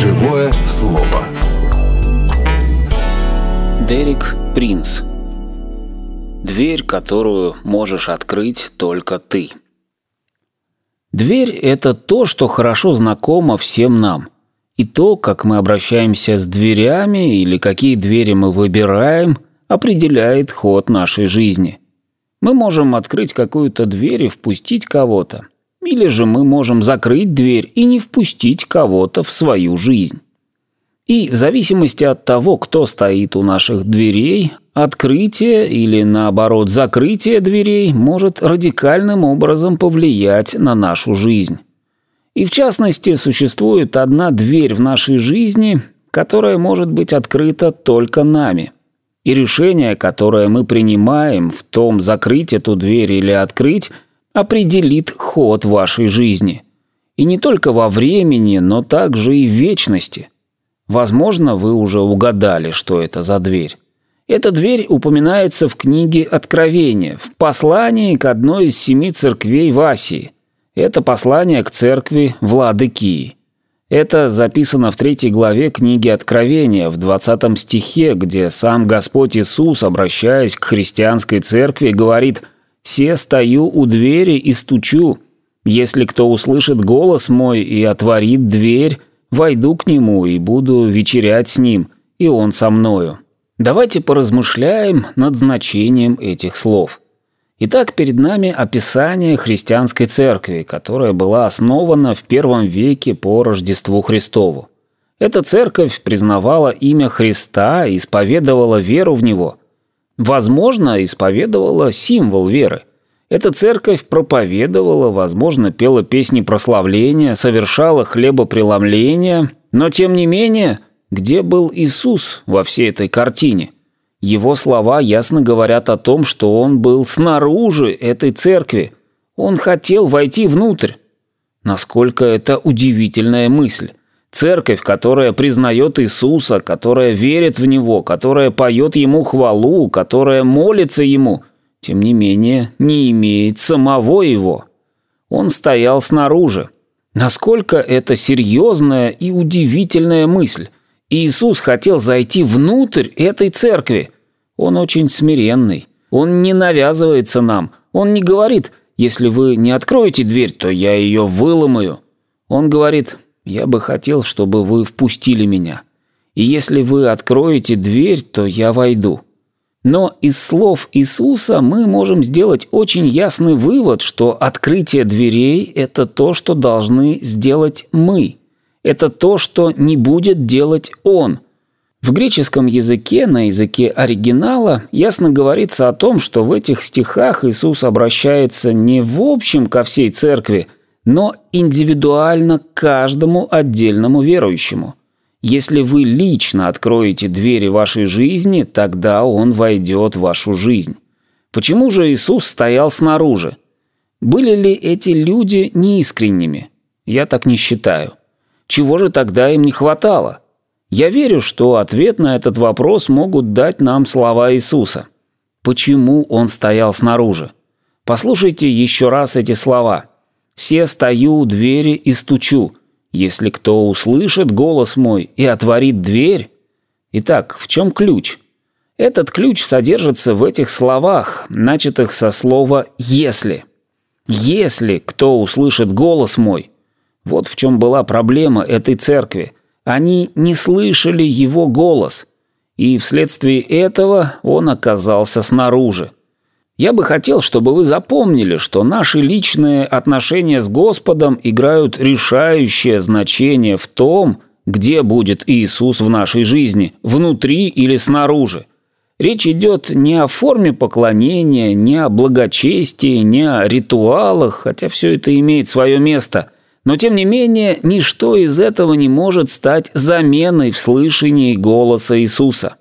Живое слово. Дерек Принц. Дверь, которую можешь открыть только ты. Дверь – это то, что хорошо знакомо всем нам. И то, как мы обращаемся с дверями или какие двери мы выбираем, определяет ход нашей жизни. Мы можем открыть какую-то дверь и впустить кого-то. Или же мы можем закрыть дверь и не впустить кого-то в свою жизнь. И в зависимости от того, кто стоит у наших дверей, открытие или наоборот закрытие дверей может радикальным образом повлиять на нашу жизнь. И в частности, существует одна дверь в нашей жизни, которая может быть открыта только нами. И решение, которое мы принимаем в том, закрыть эту дверь или открыть – определит ход вашей жизни. И не только во времени, но также и в вечности. Возможно, вы уже угадали, что это за дверь. Эта дверь упоминается в книге Откровения, в послании к одной из семи церквей в Асии. Это послание к церкви Владыкии. Это записано в третьей главе книги Откровения, в 20 стихе, где сам Господь Иисус, обращаясь к христианской церкви, говорит – Се стою у двери и стучу. Если кто услышит голос мой и отворит дверь, войду к нему и буду вечерять с ним, и он со мною». Давайте поразмышляем над значением этих слов. Итак, перед нами описание христианской церкви, которая была основана в первом веке по Рождеству Христову. Эта церковь признавала имя Христа и исповедовала веру в Него – Возможно, исповедовала символ веры. Эта церковь проповедовала, возможно, пела песни прославления, совершала хлебопреломление, но тем не менее, где был Иисус во всей этой картине? Его слова ясно говорят о том, что он был снаружи этой церкви. Он хотел войти внутрь. Насколько это удивительная мысль. Церковь, которая признает Иисуса, которая верит в Него, которая поет Ему хвалу, которая молится Ему, тем не менее не имеет самого Его. Он стоял снаружи. Насколько это серьезная и удивительная мысль. Иисус хотел зайти внутрь этой церкви. Он очень смиренный. Он не навязывается нам. Он не говорит, если вы не откроете дверь, то я ее выломаю. Он говорит, я бы хотел, чтобы вы впустили меня. И если вы откроете дверь, то я войду». Но из слов Иисуса мы можем сделать очень ясный вывод, что открытие дверей – это то, что должны сделать мы. Это то, что не будет делать Он. В греческом языке, на языке оригинала, ясно говорится о том, что в этих стихах Иисус обращается не в общем ко всей церкви – но индивидуально каждому отдельному верующему. Если вы лично откроете двери вашей жизни, тогда Он войдет в вашу жизнь. Почему же Иисус стоял снаружи? Были ли эти люди неискренними? Я так не считаю. Чего же тогда им не хватало? Я верю, что ответ на этот вопрос могут дать нам слова Иисуса. Почему Он стоял снаружи? Послушайте еще раз эти слова – все стою у двери и стучу. Если кто услышит голос мой и отворит дверь... Итак, в чем ключ? Этот ключ содержится в этих словах, начатых со слова «если». «Если кто услышит голос мой». Вот в чем была проблема этой церкви. Они не слышали его голос, и вследствие этого он оказался снаружи. Я бы хотел, чтобы вы запомнили, что наши личные отношения с Господом играют решающее значение в том, где будет Иисус в нашей жизни, внутри или снаружи. Речь идет не о форме поклонения, не о благочестии, не о ритуалах, хотя все это имеет свое место. Но тем не менее, ничто из этого не может стать заменой в слышании голоса Иисуса.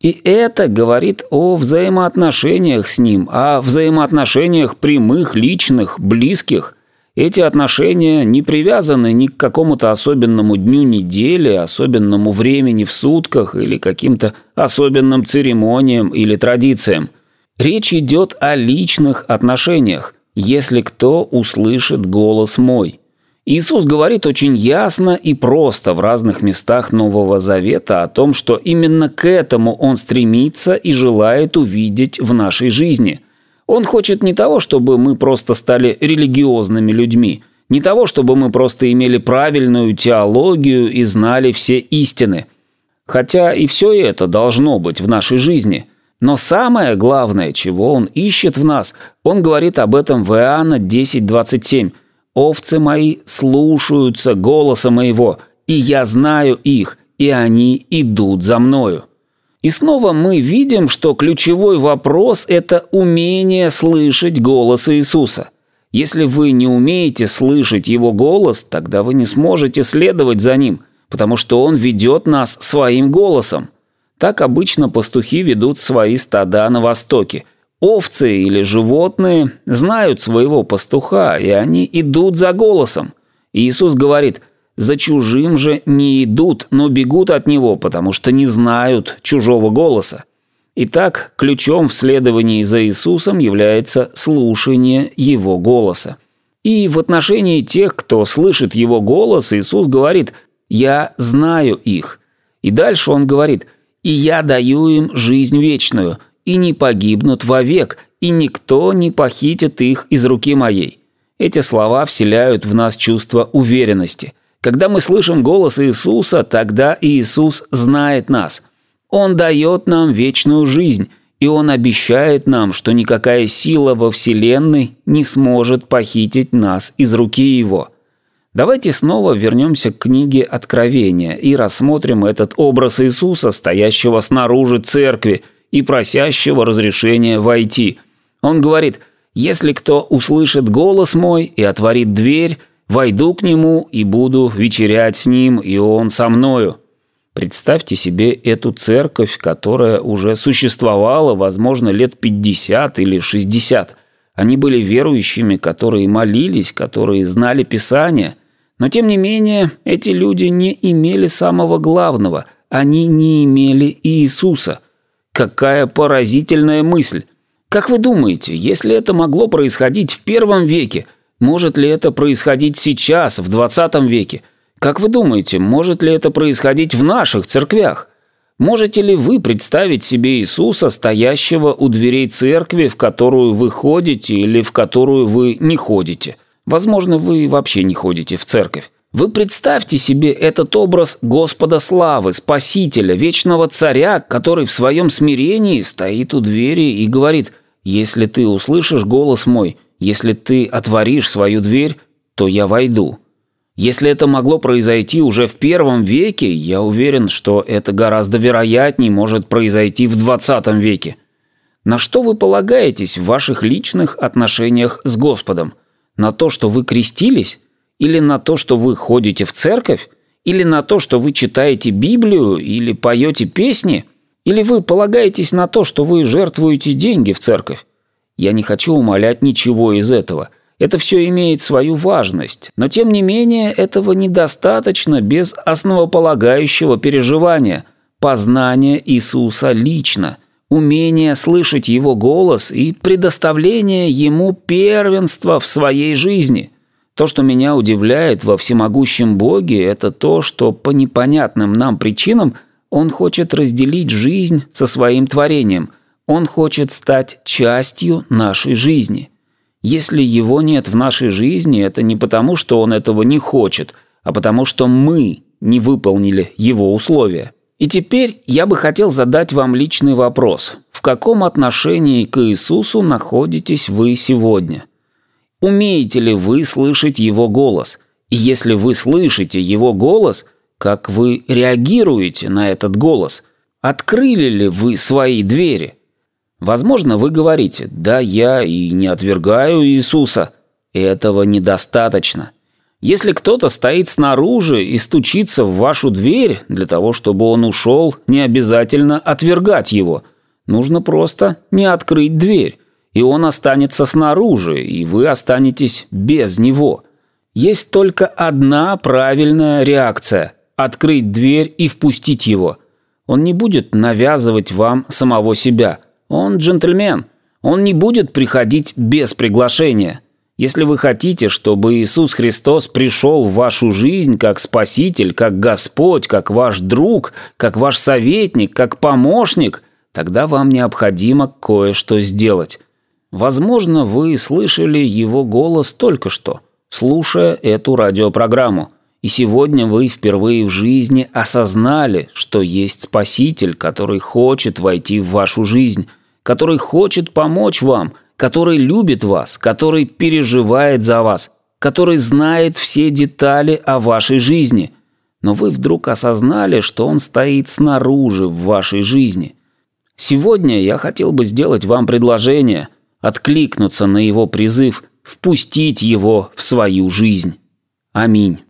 И это говорит о взаимоотношениях с ним, о взаимоотношениях прямых, личных, близких. Эти отношения не привязаны ни к какому-то особенному дню недели, особенному времени в сутках или каким-то особенным церемониям или традициям. Речь идет о личных отношениях, если кто услышит голос мой. Иисус говорит очень ясно и просто в разных местах Нового Завета о том, что именно к этому Он стремится и желает увидеть в нашей жизни. Он хочет не того, чтобы мы просто стали религиозными людьми, не того, чтобы мы просто имели правильную теологию и знали все истины. Хотя и все это должно быть в нашей жизни. Но самое главное, чего Он ищет в нас, Он говорит об этом в Иоанна 10.27 – Овцы мои слушаются голоса моего, и я знаю их, и они идут за мною». И снова мы видим, что ключевой вопрос – это умение слышать голос Иисуса. Если вы не умеете слышать Его голос, тогда вы не сможете следовать за Ним, потому что Он ведет нас своим голосом. Так обычно пастухи ведут свои стада на Востоке – Овцы или животные знают своего пастуха, и они идут за голосом. Иисус говорит, «За чужим же не идут, но бегут от него, потому что не знают чужого голоса». Итак, ключом в следовании за Иисусом является слушание Его голоса. И в отношении тех, кто слышит Его голос, Иисус говорит «Я знаю их». И дальше Он говорит «И я даю им жизнь вечную» и не погибнут вовек, и никто не похитит их из руки моей». Эти слова вселяют в нас чувство уверенности. Когда мы слышим голос Иисуса, тогда Иисус знает нас. Он дает нам вечную жизнь, и Он обещает нам, что никакая сила во Вселенной не сможет похитить нас из руки Его. Давайте снова вернемся к книге Откровения и рассмотрим этот образ Иисуса, стоящего снаружи церкви – и просящего разрешения войти. Он говорит, «Если кто услышит голос мой и отворит дверь, войду к нему и буду вечерять с ним, и он со мною». Представьте себе эту церковь, которая уже существовала, возможно, лет 50 или 60. Они были верующими, которые молились, которые знали Писание. Но тем не менее, эти люди не имели самого главного. Они не имели Иисуса – Какая поразительная мысль! Как вы думаете, если это могло происходить в первом веке, может ли это происходить сейчас, в 20 веке? Как вы думаете, может ли это происходить в наших церквях? Можете ли вы представить себе Иисуса, стоящего у дверей церкви, в которую вы ходите или в которую вы не ходите? Возможно, вы вообще не ходите в церковь. Вы представьте себе этот образ Господа славы, Спасителя, Вечного Царя, который в своем смирении стоит у двери и говорит «Если ты услышишь голос мой, если ты отворишь свою дверь, то я войду». Если это могло произойти уже в первом веке, я уверен, что это гораздо вероятнее может произойти в 20 веке. На что вы полагаетесь в ваших личных отношениях с Господом? На то, что вы крестились? Или на то, что вы ходите в церковь? Или на то, что вы читаете Библию? Или поете песни? Или вы полагаетесь на то, что вы жертвуете деньги в церковь? Я не хочу умолять ничего из этого. Это все имеет свою важность. Но тем не менее, этого недостаточно без основополагающего переживания, познания Иисуса лично – умение слышать Его голос и предоставление Ему первенства в своей жизни. То, что меня удивляет во всемогущем Боге, это то, что по непонятным нам причинам Он хочет разделить жизнь со своим творением. Он хочет стать частью нашей жизни. Если Его нет в нашей жизни, это не потому, что Он этого не хочет, а потому что мы не выполнили Его условия. И теперь я бы хотел задать вам личный вопрос. В каком отношении к Иисусу находитесь вы сегодня? Умеете ли вы слышать его голос? И если вы слышите его голос, как вы реагируете на этот голос? Открыли ли вы свои двери? Возможно, вы говорите, да, я и не отвергаю Иисуса. Этого недостаточно. Если кто-то стоит снаружи и стучится в вашу дверь для того, чтобы он ушел, не обязательно отвергать его. Нужно просто не открыть дверь и он останется снаружи, и вы останетесь без него. Есть только одна правильная реакция – открыть дверь и впустить его. Он не будет навязывать вам самого себя. Он джентльмен. Он не будет приходить без приглашения. Если вы хотите, чтобы Иисус Христос пришел в вашу жизнь как Спаситель, как Господь, как ваш друг, как ваш советник, как помощник, тогда вам необходимо кое-что сделать. Возможно, вы слышали его голос только что, слушая эту радиопрограмму. И сегодня вы впервые в жизни осознали, что есть Спаситель, который хочет войти в вашу жизнь, который хочет помочь вам – который любит вас, который переживает за вас, который знает все детали о вашей жизни. Но вы вдруг осознали, что он стоит снаружи в вашей жизни. Сегодня я хотел бы сделать вам предложение, откликнуться на его призыв, впустить его в свою жизнь. Аминь.